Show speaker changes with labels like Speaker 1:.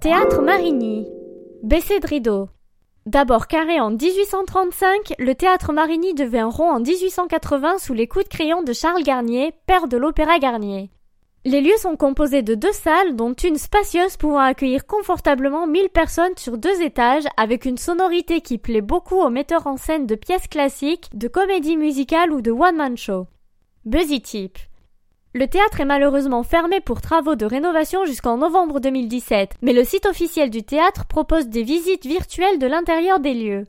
Speaker 1: Théâtre Marigny. Baissé de rideau. D'abord carré en 1835, le théâtre Marigny devint rond en 1880 sous les coups de crayon de Charles Garnier, père de l'Opéra Garnier. Les lieux sont composés de deux salles, dont une spacieuse pouvant accueillir confortablement 1000 personnes sur deux étages, avec une sonorité qui plaît beaucoup aux metteurs en scène de pièces classiques, de comédies musicales ou de one-man show. Buzzy Tip. Le théâtre est malheureusement fermé pour travaux de rénovation jusqu'en novembre 2017, mais le site officiel du théâtre propose des visites virtuelles de l'intérieur des lieux.